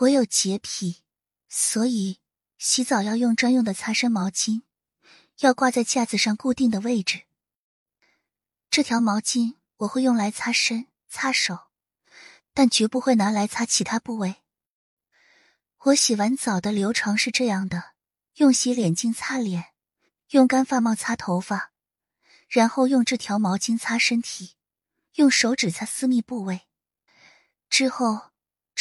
我有洁癖，所以洗澡要用专用的擦身毛巾，要挂在架子上固定的位置。这条毛巾我会用来擦身、擦手，但绝不会拿来擦其他部位。我洗完澡的流程是这样的：用洗脸巾擦脸，用干发帽擦头发，然后用这条毛巾擦身体，用手指擦私密部位，之后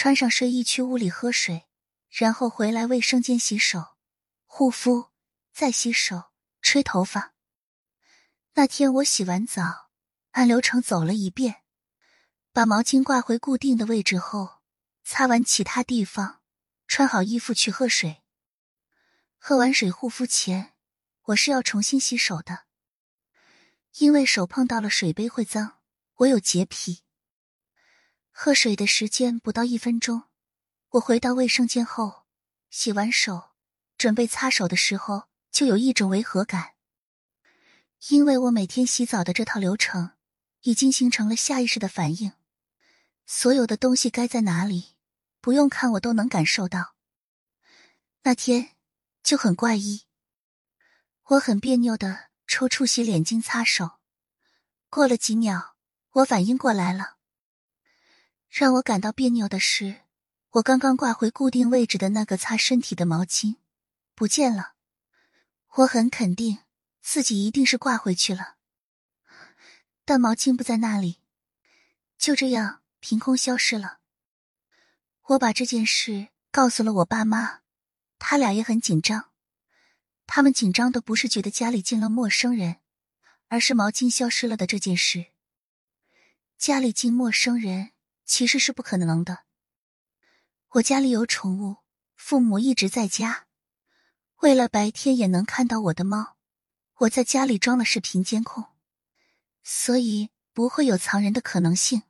穿上睡衣去屋里喝水，然后回来卫生间洗手、护肤，再洗手、吹头发。那天我洗完澡，按流程走了一遍，把毛巾挂回固定的位置后，擦完其他地方。穿好衣服去喝水。喝完水护肤前，我是要重新洗手的，因为手碰到了水杯会脏。我有洁癖。喝水的时间不到一分钟，我回到卫生间后，洗完手，准备擦手的时候，就有一种违和感，因为我每天洗澡的这套流程，已经形成了下意识的反应，所有的东西该在哪里。不用看，我都能感受到。那天就很怪异，我很别扭的抽出洗脸巾擦手。过了几秒，我反应过来了。让我感到别扭的是，我刚刚挂回固定位置的那个擦身体的毛巾不见了。我很肯定自己一定是挂回去了，但毛巾不在那里，就这样凭空消失了。我把这件事告诉了我爸妈，他俩也很紧张。他们紧张的不是觉得家里进了陌生人，而是毛巾消失了的这件事。家里进陌生人其实是不可能的。我家里有宠物，父母一直在家，为了白天也能看到我的猫，我在家里装了视频监控，所以不会有藏人的可能性。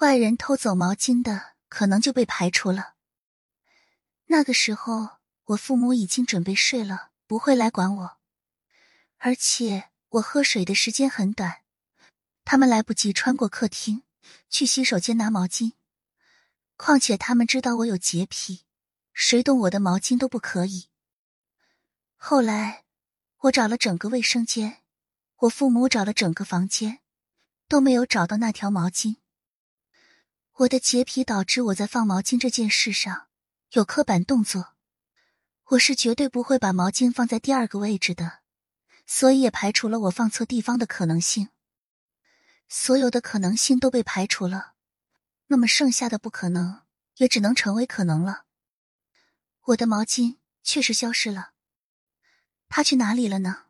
外人偷走毛巾的。可能就被排除了。那个时候，我父母已经准备睡了，不会来管我。而且我喝水的时间很短，他们来不及穿过客厅去洗手间拿毛巾。况且他们知道我有洁癖，谁动我的毛巾都不可以。后来我找了整个卫生间，我父母找了整个房间，都没有找到那条毛巾。我的洁癖导致我在放毛巾这件事上有刻板动作，我是绝对不会把毛巾放在第二个位置的，所以也排除了我放错地方的可能性。所有的可能性都被排除了，那么剩下的不可能也只能成为可能了。我的毛巾确实消失了，它去哪里了呢？